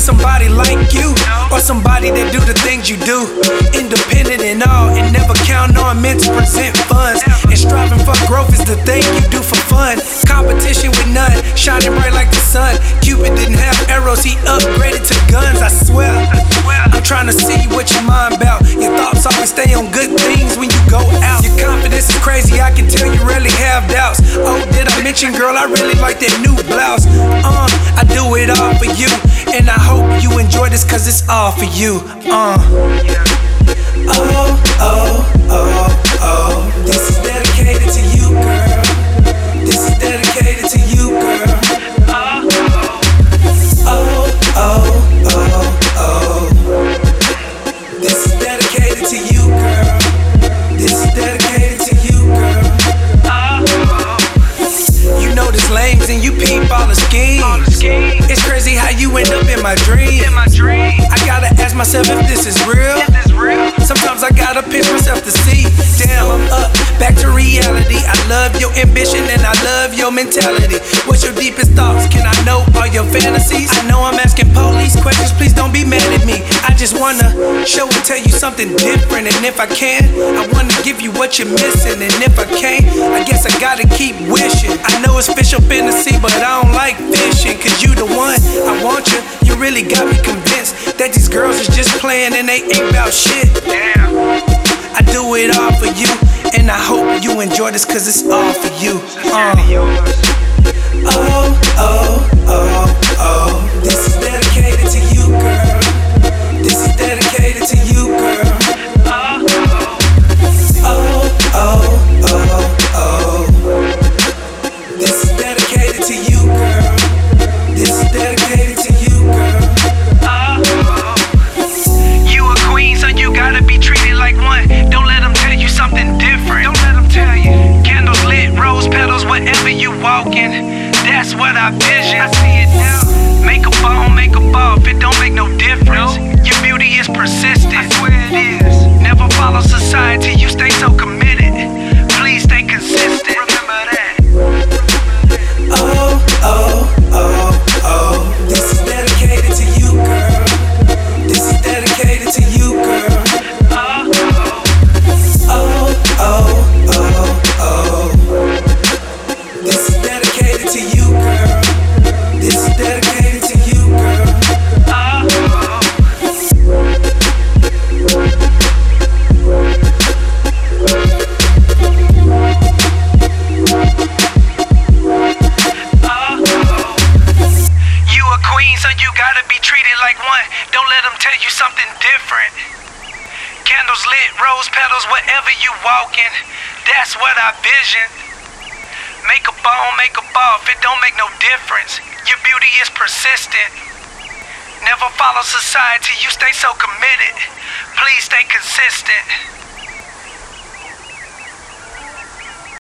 somebody like you, or somebody that do the things you do. Independent and all, and never count on men to present funds. And striving for growth is the thing you do for fun. Competition with none, shining bright like the sun. Cupid didn't have arrows, he upgraded to guns. I swear. I'm trying to see what your mind about. Your thoughts always stay on good things when you go out. Your confidence is crazy, I can tell you really have doubts. Oh, did I mention, girl, I really like that new blouse. Uh, I do it all for you. And I hope you enjoy this, cause it's all for you. Uh. And you peep all the schemes. It's crazy how you end up in my dream, I gotta ask myself if this is real. Sometimes I gotta pinch myself to see. Damn, I'm up, back to reality. I love your ambition and I love your mentality. What's your deepest thoughts? Can I know all your fantasies? I know I'm asking police questions, please don't be mad at me. I just wanna show and tell you something different. And if I can, I wanna give you what you're missing. And if I can't, guess I gotta keep wishing. I know it's fish up in the sea, but I don't like fishing. Cause you the one, I want you. You really got me convinced that these girls is just playing and they ain't about shit. Damn, I do it all for you, and I hope you enjoy this cause it's all for you. Uh. Oh, oh, oh, oh. Dedicated to you, girl. Uh, you a queen, so you gotta be treated like one. Don't let them tell you something different. Don't let them tell you. Candles lit, rose petals, wherever you walking. That's what I vision. I see it now. Make a ball, make a ball. If it don't make no difference, your beauty is persistent. I swear it is. Them tell you something different. Candles lit, rose petals, wherever you walking. That's what I vision. Make a bone, make a. If it don't make no difference, your beauty is persistent. Never follow society, you stay so committed. Please stay consistent.